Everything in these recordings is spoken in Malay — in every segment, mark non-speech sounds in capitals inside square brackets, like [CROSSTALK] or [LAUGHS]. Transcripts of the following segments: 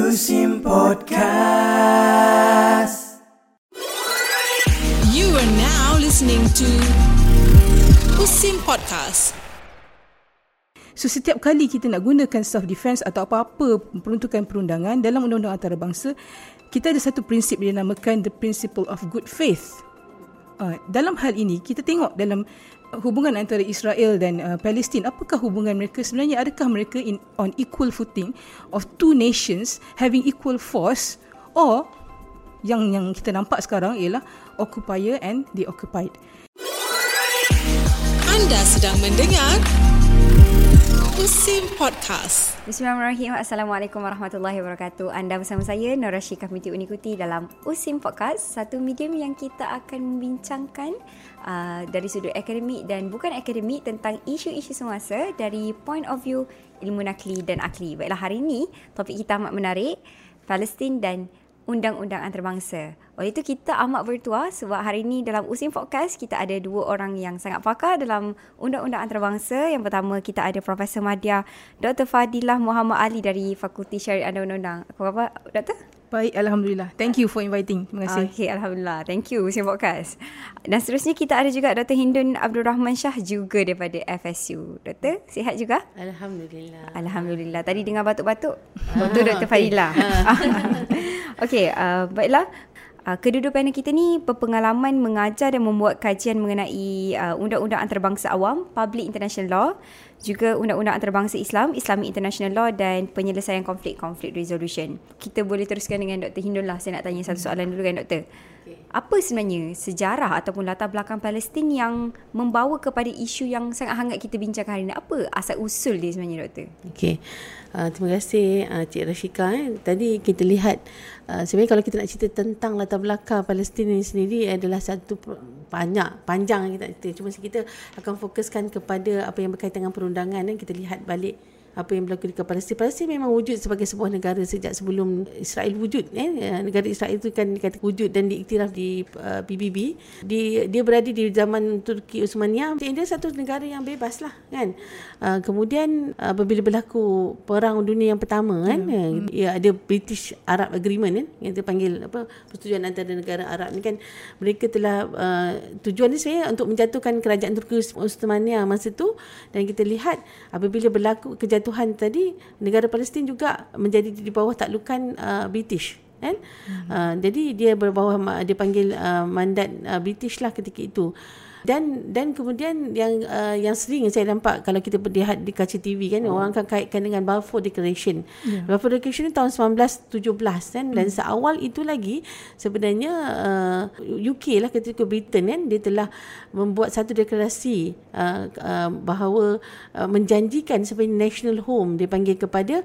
Usim Podcast. You are now listening to Usim Podcast. So setiap kali kita nak gunakan self defense atau apa-apa peruntukan perundangan dalam undang-undang antarabangsa, kita ada satu prinsip yang dinamakan the principle of good faith. Uh, dalam hal ini kita tengok dalam hubungan antara Israel dan uh, Palestin apakah hubungan mereka sebenarnya adakah mereka in on equal footing of two nations having equal force or yang yang kita nampak sekarang ialah occupier and the occupied. Anda sedang mendengar Usim Podcast. Bismillahirrahmanirrahim. Assalamualaikum warahmatullahi wabarakatuh. Anda bersama saya Nur Rashid Kamiti Unikuti dalam Usim Podcast, satu medium yang kita akan membincangkan uh, dari sudut akademik dan bukan akademik tentang isu-isu semasa dari point of view ilmu nakli dan akli. Baiklah hari ini topik kita amat menarik, Palestin dan undang-undang antarabangsa. Oleh itu kita amat bertuah sebab hari ini dalam Usim Podcast kita ada dua orang yang sangat pakar dalam undang-undang antarabangsa. Yang pertama kita ada Profesor Madya Dr. Fadilah Muhammad Ali dari Fakulti Syariah dan Undang-Undang. Apa khabar Doktor? Baik, Alhamdulillah. Thank you for inviting. Terima kasih. Okay, Alhamdulillah. Thank you, Usim Podcast. Dan seterusnya kita ada juga Dr. Hindun Abdul Rahman Shah juga daripada FSU. Doktor, sihat juga? Alhamdulillah. Alhamdulillah. Tadi dengar batuk-batuk. Betul Dr. Fadilah. Okey, uh, baiklah. Uh, kedua-dua panel kita ni berpengalaman mengajar dan membuat kajian mengenai uh, undang-undang antarabangsa awam, public international law, juga undang-undang antarabangsa Islam, Islamic international law dan penyelesaian konflik, konflik resolution. Kita boleh teruskan dengan Dr. Hindun lah. Saya nak tanya satu soalan dulu kan Doktor. Okay. Apa sebenarnya sejarah ataupun latar belakang Palestin yang membawa kepada isu yang sangat hangat kita bincangkan hari ini? Apa asal usul dia sebenarnya Doktor? Okey. Uh, terima kasih uh, Cik Rashika. Eh. Tadi kita lihat uh, sebenarnya kalau kita nak cerita tentang latar belakang Palestin ini sendiri adalah satu banyak panjang kita cerita. Cuma kita akan fokuskan kepada apa yang berkaitan dengan perundangan eh. kita lihat balik apa yang berlaku di Palestin. Palestin memang wujud sebagai sebuah negara sejak sebelum Israel wujud. Eh? Negara Israel itu kan dikata wujud dan diiktiraf di uh, PBB. Di, dia berada di zaman Turki Uthmaniyah. Dia satu negara yang bebas lah. Kan? Uh, kemudian uh, apabila berlaku Perang Dunia yang pertama, kan? Hmm. Ya, ada British Arab Agreement kan? yang dipanggil apa persetujuan antara negara Arab ni kan. Mereka telah uh, tujuan ni saya untuk menjatuhkan kerajaan Turki Uthmaniyah masa tu dan kita lihat apabila berlaku kejahatan kejatuhan tadi negara Palestin juga menjadi di bawah taklukan uh, British kan hmm. uh, jadi dia berbawah dia panggil uh, mandat uh, British lah ketika itu dan dan kemudian yang uh, yang sering saya nampak kalau kita lihat di kaca TV kan oh. orang akan kaitkan dengan Balfour Declaration. Yeah. Balfour Declaration ni tahun 1917 kan dan mm. seawal itu lagi sebenarnya uh, UK lah ketika Britain kan dia telah membuat satu deklarasi uh, uh, bahawa uh, menjanjikan sebagai national home dia panggil kepada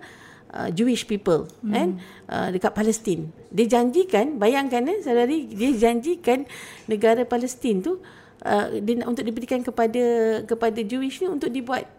Uh, Jewish people hmm. kan uh, dekat Palestin. Dia janjikan bayangkan eh saudari dia janjikan negara Palestin tu uh, untuk diberikan kepada kepada Jewish ni untuk dibuat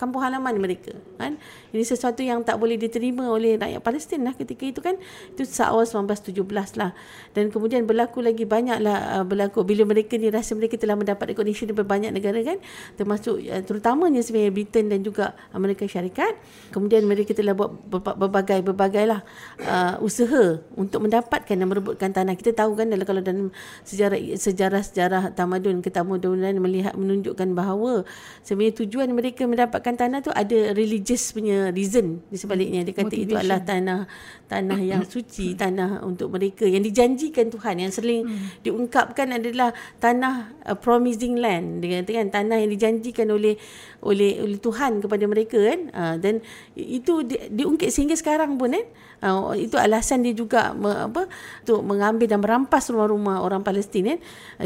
kampung halaman mereka kan? Ini sesuatu yang tak boleh diterima oleh rakyat Palestin lah ketika itu kan? Itu seawal 1917 lah. Dan kemudian berlaku lagi banyaklah uh, berlaku bila mereka ni rasa mereka telah mendapat recognition dari banyak negara kan? Termasuk uh, terutamanya sebenarnya Britain dan juga Amerika Syarikat. Kemudian mereka telah buat berbagai berbagai lah uh, usaha untuk mendapatkan dan merebutkan tanah. Kita tahu kan kalau dalam sejarah sejarah sejarah tamadun pun ketamudunan melihat menunjukkan bahawa sebenarnya tujuan mereka mendapatkan tanah tu ada religious punya reason di sebaliknya. Dia kata Motivation. itu adalah tanah tanah yang [COUGHS] suci tanah untuk mereka. Yang dijanjikan Tuhan yang sering hmm. diungkapkan adalah tanah uh, promising land. Dia kata kan tanah yang dijanjikan oleh oleh oleh Tuhan kepada mereka kan. Uh, dan itu di, diungkit sehingga sekarang pun kan uh, itu alasan dia juga me, apa untuk mengambil dan merampas rumah-rumah orang Palestin kan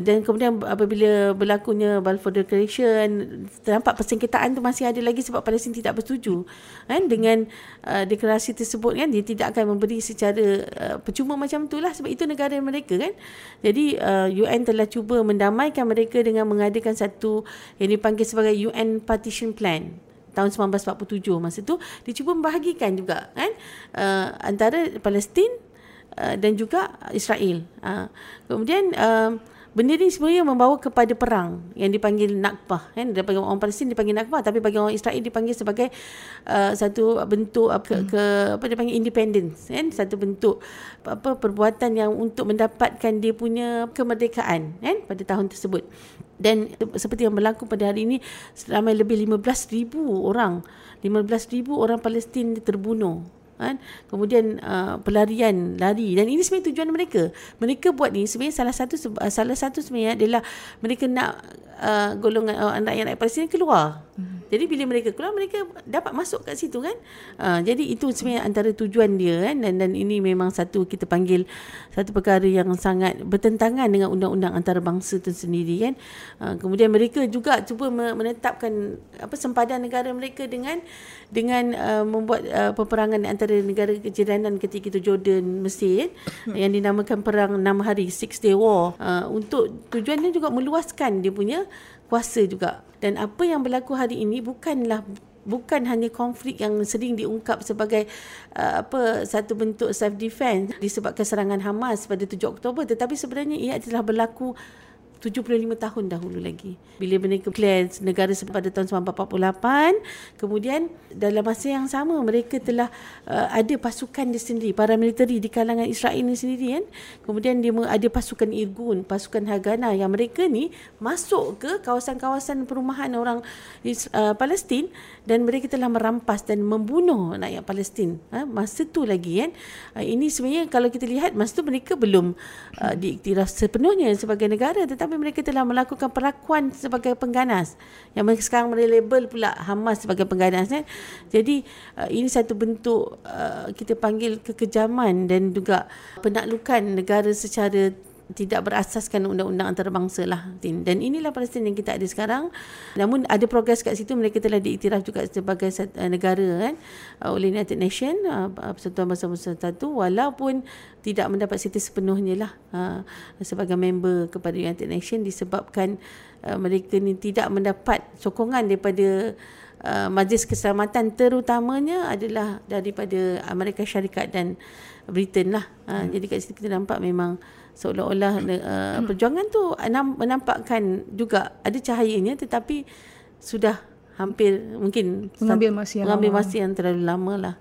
dan kemudian apabila bila berlakunya Balfour Declaration terdapat persengketaan tu masih ada lagi sebab Palestin tidak bersetuju kan? Dengan uh, deklarasi tersebut kan? Dia tidak akan memberi secara uh, percuma macam itulah sebab itu negara mereka kan? Jadi uh, UN telah cuba mendamaikan mereka dengan mengadakan satu yang dipanggil sebagai UN Partition Plan tahun 1947 masa tu. Dia cuba membahagikan juga kan? Uh, antara Palestin uh, dan juga Israel. Uh, kemudian uh, benda ni sebenarnya membawa kepada perang yang dipanggil Nakbah kan? Daripada orang Palestin dipanggil Nakbah tapi bagi orang Israel dipanggil sebagai uh, satu bentuk uh, ke, ke apa dia panggil independence kan? Satu bentuk apa perbuatan yang untuk mendapatkan dia punya kemerdekaan kan? Pada tahun tersebut. Dan seperti yang berlaku pada hari ini ramai lebih 15,000 orang 15,000 orang Palestin terbunuh kan? Kemudian uh, pelarian lari. Dan ini sebenarnya tujuan mereka. Mereka buat ni sebenarnya salah satu salah satu sebenarnya adalah mereka nak uh, golongan uh, anak rakyat Palestin keluar hmm. Jadi bila mereka keluar mereka dapat masuk kat situ kan. Uh, jadi itu sebenarnya antara tujuan dia kan dan dan ini memang satu kita panggil satu perkara yang sangat bertentangan dengan undang-undang antarabangsa itu sendiri kan. Uh, kemudian mereka juga cuba menetapkan apa sempadan negara mereka dengan dengan uh, membuat uh, peperangan antara negara kejiranan ketika itu Jordan, Mesir hmm. yang dinamakan perang 6 hari Six Day War uh, untuk tujuannya juga meluaskan dia punya kuasa juga. Dan apa yang berlaku hari ini bukanlah bukan hanya konflik yang sering diungkap sebagai uh, apa satu bentuk self defense disebabkan serangan Hamas pada 7 Oktober tetapi sebenarnya ia adalah berlaku 75 tahun dahulu lagi. Bila mereka declare negara pada tahun 1948, kemudian dalam masa yang sama mereka telah uh, ada pasukan dia sendiri, paramiliteri di kalangan Israel ni sendiri kan. Kemudian dia ada pasukan Irgun, pasukan Haganah yang mereka ni masuk ke kawasan-kawasan perumahan orang uh, Palestin dan mereka telah merampas dan membunuh rakyat Palestin. Ha, masa tu lagi kan. Uh, ini sebenarnya kalau kita lihat masa tu mereka belum uh, diiktiraf sepenuhnya sebagai negara tetapi tapi mereka telah melakukan perlakuan sebagai pengganas. Yang mereka sekarang melabel pula Hamas sebagai pengganas kan jadi uh, ini satu bentuk uh, kita panggil kekejaman dan juga penaklukan negara secara tidak berasaskan undang-undang antarabangsa lah dan inilah Palestin yang kita ada sekarang namun ada progres kat situ mereka telah diiktiraf juga sebagai uh, negara kan uh, oleh United Nations uh, Persatuan Bahasa Bersatu walaupun tidak mendapat siti sepenuhnya lah sebagai member kepada United Nations disebabkan mereka ni tidak mendapat sokongan daripada Uh, majlis keselamatan terutamanya adalah daripada Amerika Syarikat dan Britain lah. Uh, hmm. Jadi kat situ kita nampak memang seolah-olah uh, perjuangan tu menampakkan juga ada cahayanya tetapi sudah hampir mungkin mengambil masa yang mengambil masa yang terlalu lama lah.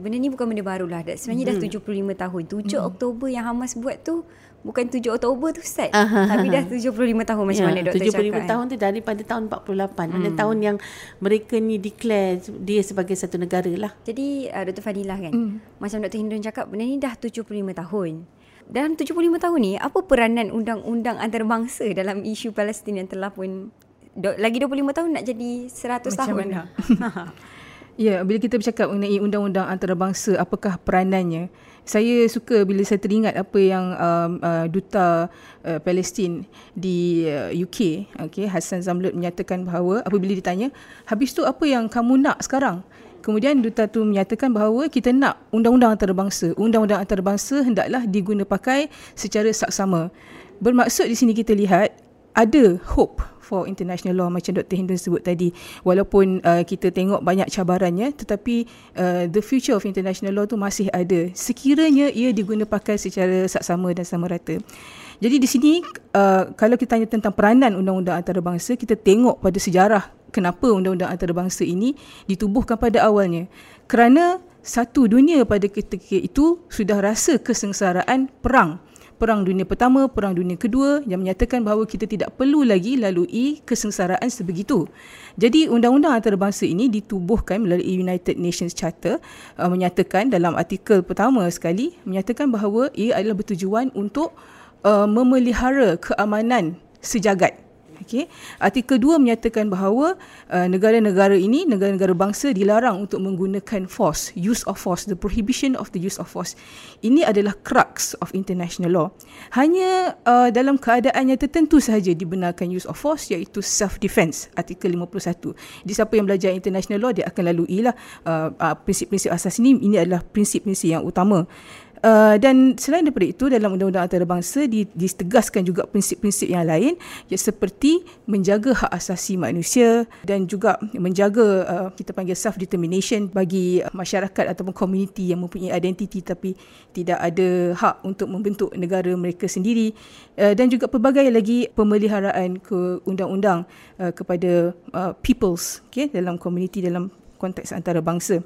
Benda ni bukan benda baru lah. Sebenarnya hmm. dah 75 tahun. 7 hmm. Oktober yang Hamas buat tu bukan 7 Oktober tu set. Aha. Tapi dah 75 tahun macam ya, mana doktor 75 cakap. 75 kan? tahun tu daripada tahun 48. Hmm. Ada tahun yang mereka ni declare dia sebagai satu negara lah. Jadi uh, Dr. Fadilah kan. Hmm. Macam Dr. Hindun cakap benda ni dah 75 tahun dalam 75 tahun ni apa peranan undang-undang antarabangsa dalam isu Palestin yang telah pun do, lagi 25 tahun nak jadi 100 Macam tahun dah. [LAUGHS] ya, bila kita bercakap mengenai undang-undang antarabangsa apakah peranannya? Saya suka bila saya teringat apa yang um, uh, duta uh, Palestin di uh, UK, okay, Hassan Zamlud menyatakan bahawa apabila ditanya, habis tu apa yang kamu nak sekarang? Kemudian duta tu menyatakan bahawa kita nak undang-undang antarabangsa. Undang-undang antarabangsa hendaklah diguna pakai secara saksama. Bermaksud di sini kita lihat ada hope for international law macam Dr. Hindun sebut tadi. Walaupun uh, kita tengok banyak cabarannya tetapi uh, the future of international law tu masih ada. Sekiranya ia diguna pakai secara saksama dan sama rata. Jadi di sini uh, kalau kita tanya tentang peranan undang-undang antarabangsa kita tengok pada sejarah kenapa undang-undang antarabangsa ini ditubuhkan pada awalnya kerana satu dunia pada ketika itu sudah rasa kesengsaraan perang Perang Dunia Pertama, Perang Dunia Kedua yang menyatakan bahawa kita tidak perlu lagi lalui kesengsaraan sebegitu. Jadi undang-undang antarabangsa ini ditubuhkan melalui United Nations Charter uh, menyatakan dalam artikel pertama sekali menyatakan bahawa ia adalah bertujuan untuk uh, memelihara keamanan sejagat Okey. Artikel 2 menyatakan bahawa uh, negara-negara ini, negara-negara bangsa dilarang untuk menggunakan force, use of force, the prohibition of the use of force. Ini adalah crux of international law. Hanya uh, dalam keadaan yang tertentu sahaja dibenarkan use of force iaitu self defense, artikel 51. Jadi siapa yang belajar international law dia akan lalui lah uh, uh, prinsip-prinsip asas ini ini adalah prinsip-prinsip yang utama. Uh, dan selain daripada itu dalam undang-undang antarabangsa di, ditegaskan juga prinsip-prinsip yang lain ya, seperti menjaga hak asasi manusia dan juga menjaga uh, kita panggil self determination bagi masyarakat ataupun komuniti yang mempunyai identiti tapi tidak ada hak untuk membentuk negara mereka sendiri. Uh, dan juga pelbagai lagi pemeliharaan ke undang-undang uh, kepada uh, peoples okay, dalam komuniti dalam konteks antarabangsa.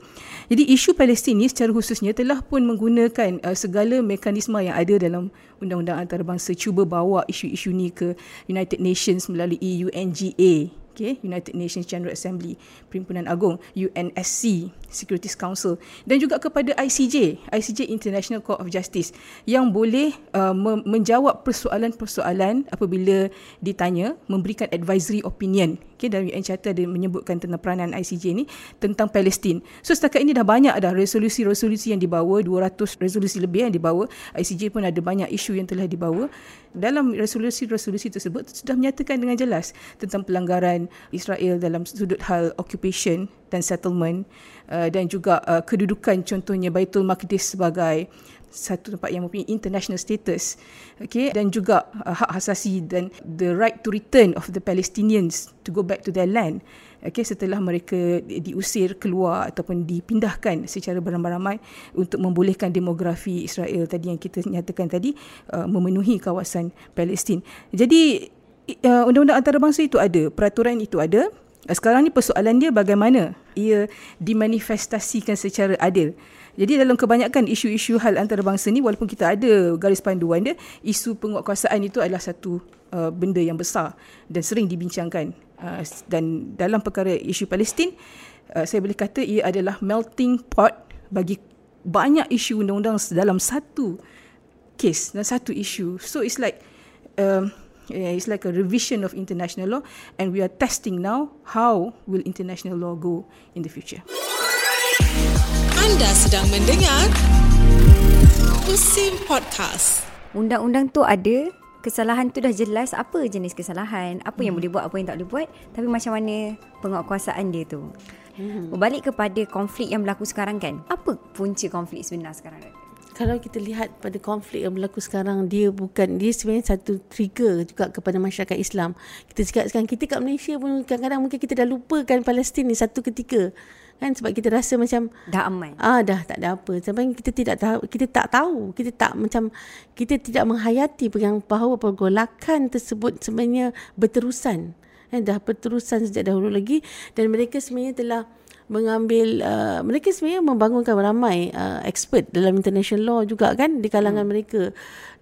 Jadi isu Palestin ini secara khususnya telah pun menggunakan uh, segala mekanisme yang ada dalam undang-undang antarabangsa cuba bawa isu-isu ni ke United Nations melalui UNGA okay, United Nations General Assembly, Perhimpunan Agung, UNSC, Securities Council dan juga kepada ICJ, ICJ International Court of Justice yang boleh uh, menjawab persoalan-persoalan apabila ditanya, memberikan advisory opinion. Okay, dalam UN Charter ada menyebutkan tentang peranan ICJ ni tentang Palestin. So setakat ini dah banyak dah resolusi-resolusi yang dibawa, 200 resolusi lebih yang dibawa. ICJ pun ada banyak isu yang telah dibawa. Dalam resolusi-resolusi tersebut sudah menyatakan dengan jelas tentang pelanggaran Israel dalam sudut hal occupation dan settlement uh, dan juga uh, kedudukan contohnya Baitul Maqdis sebagai satu tempat yang mempunyai international status okay? Dan juga uh, hak asasi dan the right to return of the Palestinians to go back to their land okay? Setelah mereka diusir keluar ataupun dipindahkan secara beramai-ramai untuk membolehkan demografi Israel tadi yang kita nyatakan tadi uh, memenuhi kawasan Palestin. Jadi uh, undang-undang antarabangsa itu ada peraturan itu ada. Sekarang ni persoalan dia bagaimana ia dimanifestasikan secara adil. Jadi dalam kebanyakan isu-isu hal antarabangsa ni walaupun kita ada garis panduan dia, isu penguatkuasaan itu adalah satu uh, benda yang besar dan sering dibincangkan. Uh, dan dalam perkara isu Palestin, uh, saya boleh kata ia adalah melting pot bagi banyak isu undang-undang dalam satu case dan satu isu. So it's like um, it's like a revision of international law and we are testing now how will international law go in the future. Anda sedang mendengar Pusim Podcast. Undang-undang tu ada, kesalahan tu dah jelas apa jenis kesalahan, apa yang hmm. boleh buat, apa yang tak boleh buat, tapi macam mana penguatkuasaan dia tu. Hmm. Berbalik kepada konflik yang berlaku sekarang kan. Apa punca konflik sebenar sekarang? kalau kita lihat pada konflik yang berlaku sekarang dia bukan dia sebenarnya satu trigger juga kepada masyarakat Islam. Kita cakap sekarang kita kat Malaysia pun kadang-kadang mungkin kita dah lupakan Palestin ni satu ketika kan sebab kita rasa macam dah aman. Ah dah tak ada apa. Sampai kita tidak tahu kita tak tahu, kita tak macam kita tidak menghayati yang bahawa pergolakan tersebut sebenarnya berterusan. Eh, dah berterusan sejak dahulu lagi dan mereka sebenarnya telah mengambil uh, mereka sebenarnya membangunkan ramai uh, expert dalam international law juga kan di kalangan hmm. mereka.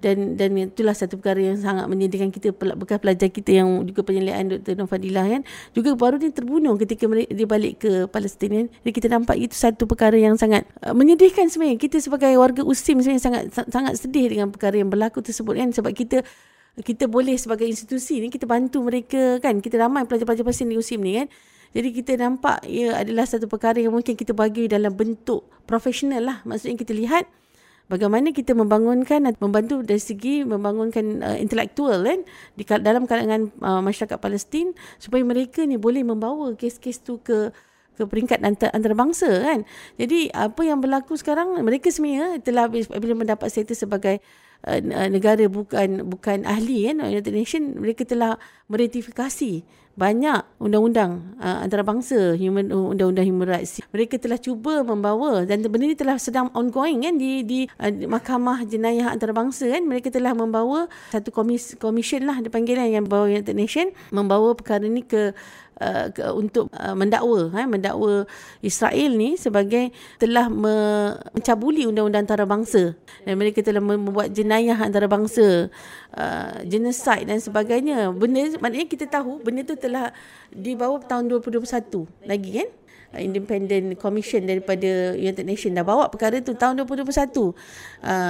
Dan dan itulah satu perkara yang sangat menyedihkan kita bekas pelajar kita yang juga penyelidikan Dr. Nofadilah kan. Juga baru dia terbunuh ketika dia balik ke Palestin kan. Jadi kita nampak itu satu perkara yang sangat uh, menyedihkan sebenarnya. Kita sebagai warga USIM sebenarnya sangat sangat sedih dengan perkara yang berlaku tersebut kan. Sebab kita kita boleh sebagai institusi ni kita bantu mereka kan. Kita ramai pelajar-pelajar Palestin di USIM ni kan jadi kita nampak ia adalah satu perkara yang mungkin kita bagi dalam bentuk profesional lah. Maksudnya kita lihat bagaimana kita membangunkan membantu dari segi membangunkan uh, intelektual kan di dalam kalangan uh, masyarakat Palestin supaya mereka ni boleh membawa kes-kes tu ke ke peringkat antar, antarabangsa kan. Jadi apa yang berlaku sekarang mereka sebenarnya telah bila mendapat status sebagai uh, negara bukan bukan ahli kan United Nation mereka telah meratifikasi banyak undang-undang uh, antarabangsa human undang-undang human rights. Mereka telah cuba membawa dan benda ini telah sedang ongoing kan di di uh, mahkamah jenayah antarabangsa kan. Mereka telah membawa satu komis komisen lah dipanggil yang bawa United Nation membawa perkara ini ke Uh, ke, untuk uh, mendakwa ha, mendakwa Israel ni sebagai telah me, mencabuli undang-undang antarabangsa. Dan mereka telah membuat jenayah antarabangsa uh, genocide dan sebagainya. Benda maknanya kita tahu benda tu telah dibawa tahun 2021 lagi kan? Uh, Independent Commission daripada United Nations dah bawa perkara tu tahun 2021 uh,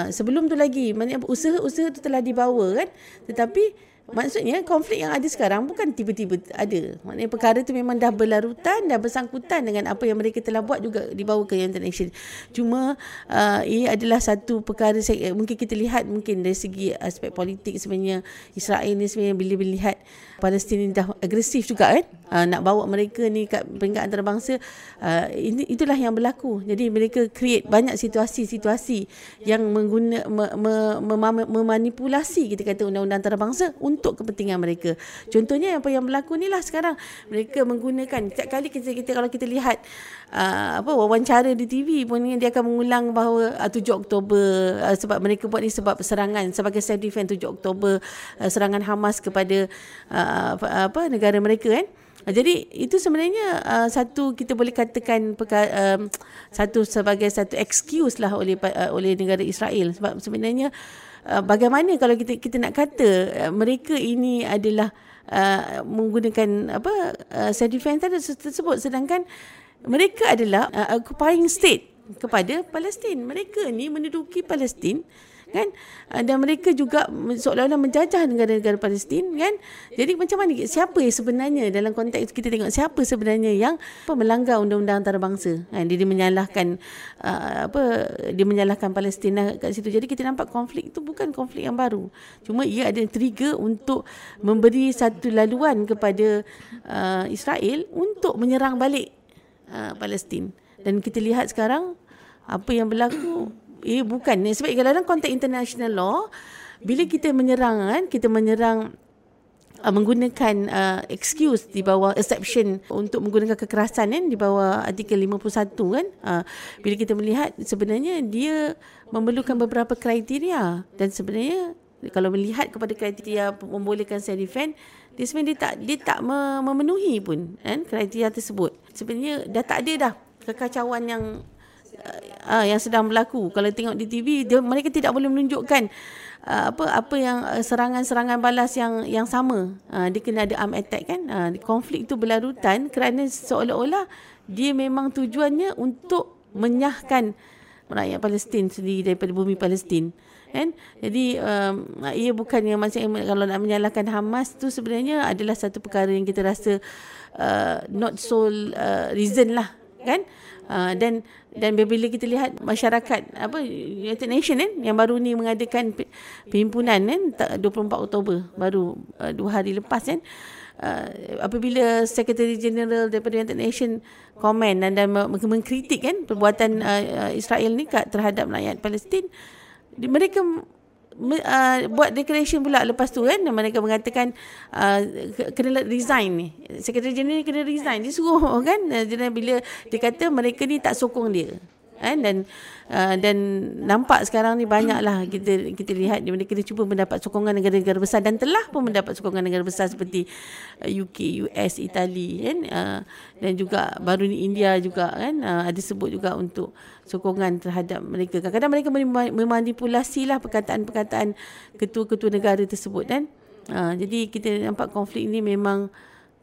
sebelum tu lagi maknanya usaha-usaha tu telah dibawa kan? Tetapi Maksudnya konflik yang ada sekarang bukan tiba-tiba ada. Maknanya perkara tu memang dah berlarutan, dah bersangkutan dengan apa yang mereka telah buat juga dibawa ke United Nations. Cuma uh, ini adalah satu perkara saya, mungkin kita lihat mungkin dari segi aspek politik sebenarnya Israel ni sebenarnya bila melihat Palestin ni dah agresif juga kan uh, nak bawa mereka ni kat peringkat antarabangsa uh, ini itulah yang berlaku. Jadi mereka create banyak situasi-situasi yang mengguna me, me, me, memanipulasi kita kata undang-undang antarabangsa untuk kepentingan mereka. Contohnya apa yang berlaku ni lah sekarang mereka menggunakan setiap kali kita, kita kalau kita lihat uh, apa wawancara di TV pun dia akan mengulang bahawa uh, 7 Oktober uh, sebab mereka buat ni sebab serangan sebagai self defense 7 Oktober uh, serangan Hamas kepada uh, apa negara mereka kan jadi itu sebenarnya uh, satu kita boleh katakan perkara, um, satu sebagai satu excuse lah oleh uh, oleh negara Israel. Sebab sebenarnya uh, bagaimana kalau kita kita nak kata uh, mereka ini adalah uh, menggunakan apa uh, self defense tersebut. Sedangkan mereka adalah uh, occupying state kepada Palestin. Mereka ni menduduki Palestin kan? Ah, dan mereka juga seolah-olah menjajah negara-negara Palestin kan? Jadi macam mana siapa yang sebenarnya dalam konteks kita tengok siapa sebenarnya yang apa melanggar undang-undang antarabangsa? Kan? Dia, dia menyalahkan uh, apa dia menyalahkan Palestin lah kat situ. Jadi kita nampak konflik itu bukan konflik yang baru. Cuma ia ada trigger untuk memberi satu laluan kepada uh, Israel untuk menyerang balik uh, Palestin. Dan kita lihat sekarang apa yang berlaku eh bukan. Sebab dalam konteks international law bila kita menyerang kan kita menyerang uh, menggunakan uh, excuse di bawah exception untuk menggunakan kekerasan kan di bawah artikel 51 kan uh, bila kita melihat sebenarnya dia memerlukan beberapa kriteria. Dan sebenarnya kalau melihat kepada kriteria membolehkan self defense dia sebenarnya dia tak dia tak memenuhi pun kan kriteria tersebut. Sebenarnya dah tak ada dah kekacauan yang uh, yang sedang berlaku. Kalau tengok di TV, dia, mereka tidak boleh menunjukkan uh, apa apa yang uh, serangan-serangan balas yang yang sama. Uh, dia kena ada arm attack kan. Uh, konflik itu berlarutan kerana seolah-olah dia memang tujuannya untuk menyahkan rakyat Palestin sendiri daripada bumi Palestin. Kan? Jadi um, ia bukan yang macam kalau nak menyalahkan Hamas tu sebenarnya adalah satu perkara yang kita rasa uh, not so uh, reason lah kan? Uh, dan dan bila kita lihat masyarakat apa United Nation kan yang baru ni mengadakan perhimpunan kan 24 Oktober baru uh, dua hari lepas kan uh, apabila Secretary General daripada United Nation komen dan, dan mengkritik kan perbuatan uh, Israel ni terhadap rakyat Palestin mereka uh, buat declaration pula lepas tu kan? Mereka mengatakan uh, kena resign ni. Secretary general kena resign. Dia suruh [LAUGHS] kan? Uh, bila dia kata mereka ni tak sokong dia kan dan uh, dan nampak sekarang ni banyaklah kita kita lihat dia mereka cuba mendapat sokongan negara-negara besar dan telah pun mendapat sokongan negara besar seperti uh, UK, US, Itali kan? Uh, dan juga baru ni India juga kan? Uh, ada sebut juga untuk sokongan terhadap mereka. Kadang-kadang mereka memanipulasi lah perkataan-perkataan ketua-ketua negara tersebut kan? Uh, jadi kita nampak konflik ini memang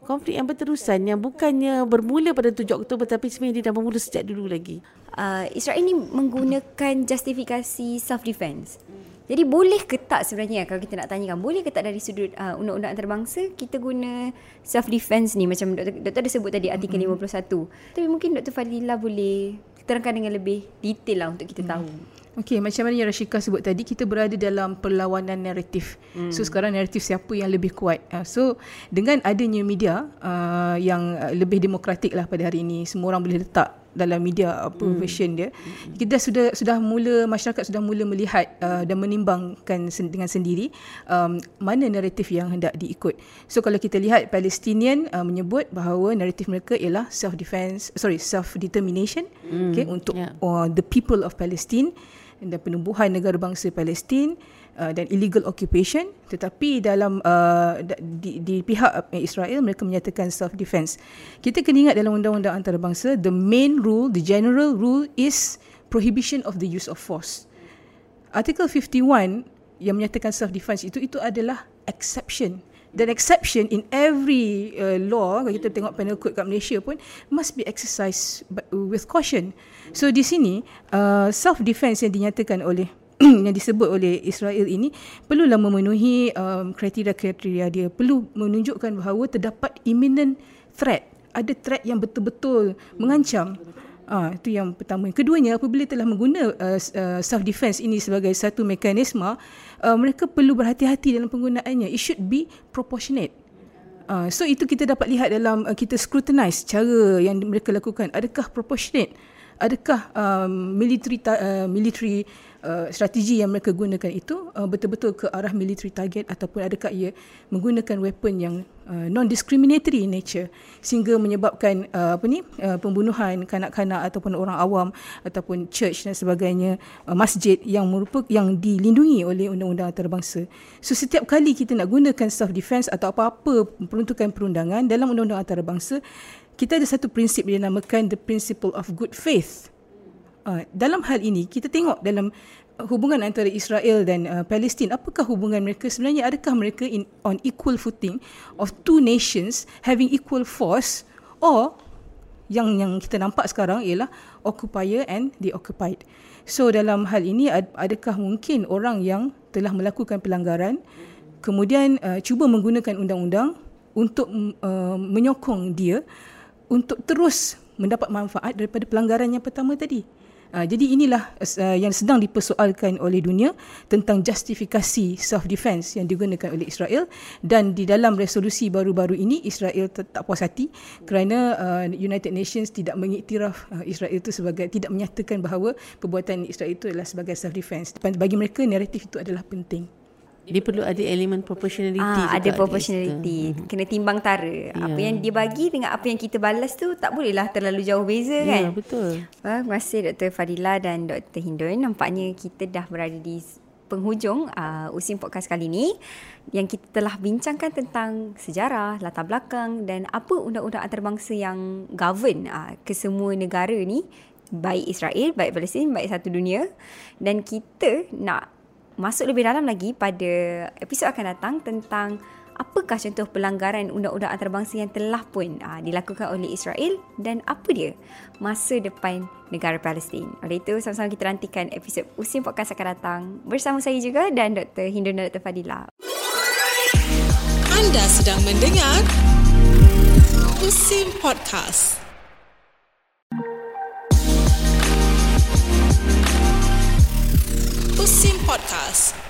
konflik yang berterusan yang bukannya bermula pada 7 Oktober tapi sebenarnya dia dah bermula sejak dulu lagi. Uh, Israel ini menggunakan justifikasi self defense. Jadi boleh ke tak sebenarnya kalau kita nak tanyakan boleh ke tak dari sudut uh, undang-undang antarabangsa kita guna self defense ni macam doktor, doktor ada sebut tadi artikel mm-hmm. 51. Tapi mungkin Dr. Fadila boleh terangkan dengan lebih detail lah untuk kita mm. tahu. Okey, macam mana yang Rashika sebut tadi, kita berada dalam perlawanan naratif. Hmm. So sekarang naratif siapa yang lebih kuat. Uh, so dengan adanya media uh, yang lebih demokratik lah pada hari ini, semua orang boleh letak dalam media apa hmm. version dia. Hmm. Kita sudah sudah mula masyarakat sudah mula melihat uh, dan menimbangkan sen- dengan sendiri um, mana naratif yang hendak diikut. So kalau kita lihat Palestinian uh, menyebut bahawa naratif mereka ialah self defense, sorry self determination, hmm. okay untuk yeah. uh, the people of Palestine dan penubuhan negara bangsa Palestin uh, dan illegal occupation. Tetapi dalam uh, di, di pihak Israel mereka menyatakan self defense kita kena ingat dalam undang-undang antarabangsa the main rule the general rule is prohibition of the use of force. Article 51 yang menyatakan self defense itu itu adalah exception dan exception in every uh, law kalau kita tengok penal code kat Malaysia pun must be exercised with caution. So di sini uh, self defense yang dinyatakan oleh [CLEARS THROAT] yang disebut oleh Israel ini perlulah memenuhi um, kriteria-kriteria dia. Perlu menunjukkan bahawa terdapat imminent threat. Ada threat yang betul-betul mengancam Ah, itu yang pertama. Keduanya, apabila telah mengguna uh, uh, self defense ini sebagai satu mekanisme, uh, mereka perlu berhati-hati dalam penggunaannya. It should be proportionate. Uh, so itu kita dapat lihat dalam uh, kita scrutinize cara yang mereka lakukan. Adakah proportionate? Adakah um, military uh, military uh, strategi yang mereka gunakan itu uh, betul-betul ke arah military target ataupun adakah ia menggunakan weapon yang uh, non discriminatory in nature sehingga menyebabkan uh, apa ni uh, pembunuhan kanak-kanak ataupun orang awam ataupun church dan sebagainya uh, masjid yang merupakan yang dilindungi oleh undang-undang antarabangsa. So setiap kali kita nak gunakan self defense atau apa-apa peruntukan perundangan dalam undang-undang antarabangsa kita ada satu prinsip yang dinamakan the principle of good faith. Uh, dalam hal ini kita tengok dalam hubungan antara Israel dan uh, Palestin apakah hubungan mereka? Sebenarnya adakah mereka in on equal footing of two nations having equal force? Or yang yang kita nampak sekarang ialah occupier and the occupied so dalam hal ini ad, adakah mungkin orang yang telah melakukan pelanggaran kemudian uh, cuba menggunakan undang-undang untuk uh, menyokong dia untuk terus mendapat manfaat daripada pelanggaran yang pertama tadi Uh, jadi inilah uh, yang sedang dipersoalkan oleh dunia tentang justifikasi self defense yang digunakan oleh Israel dan di dalam resolusi baru-baru ini Israel tak puas hati kerana uh, United Nations tidak mengiktiraf uh, Israel itu sebagai tidak menyatakan bahawa perbuatan Israel itu adalah sebagai self defense. Bagi mereka naratif itu adalah penting. Dia perlu ada elemen proportionality ah, Ada proportionality hmm. Kena timbang tara yeah. Apa yang dia bagi Dengan apa yang kita balas tu Tak bolehlah terlalu jauh beza yeah, kan betul ah, Terima kasih Dr. Fadila dan Dr. Hindun Nampaknya kita dah berada di penghujung uh, Usim Podcast kali ini Yang kita telah bincangkan tentang Sejarah, latar belakang Dan apa undang-undang antarabangsa yang Govern uh, kesemua negara ni Baik Israel, baik Palestin, baik satu dunia Dan kita nak masuk lebih dalam lagi pada episod akan datang tentang apakah contoh pelanggaran undang-undang antarabangsa yang telah pun aa, ah, dilakukan oleh Israel dan apa dia masa depan negara Palestin. Oleh itu, sama-sama kita nantikan episod Usim Podcast akan datang bersama saya juga dan Dr. Hindu dan Dr. Fadila. Anda sedang mendengar Usim Podcast. Usim Podcast.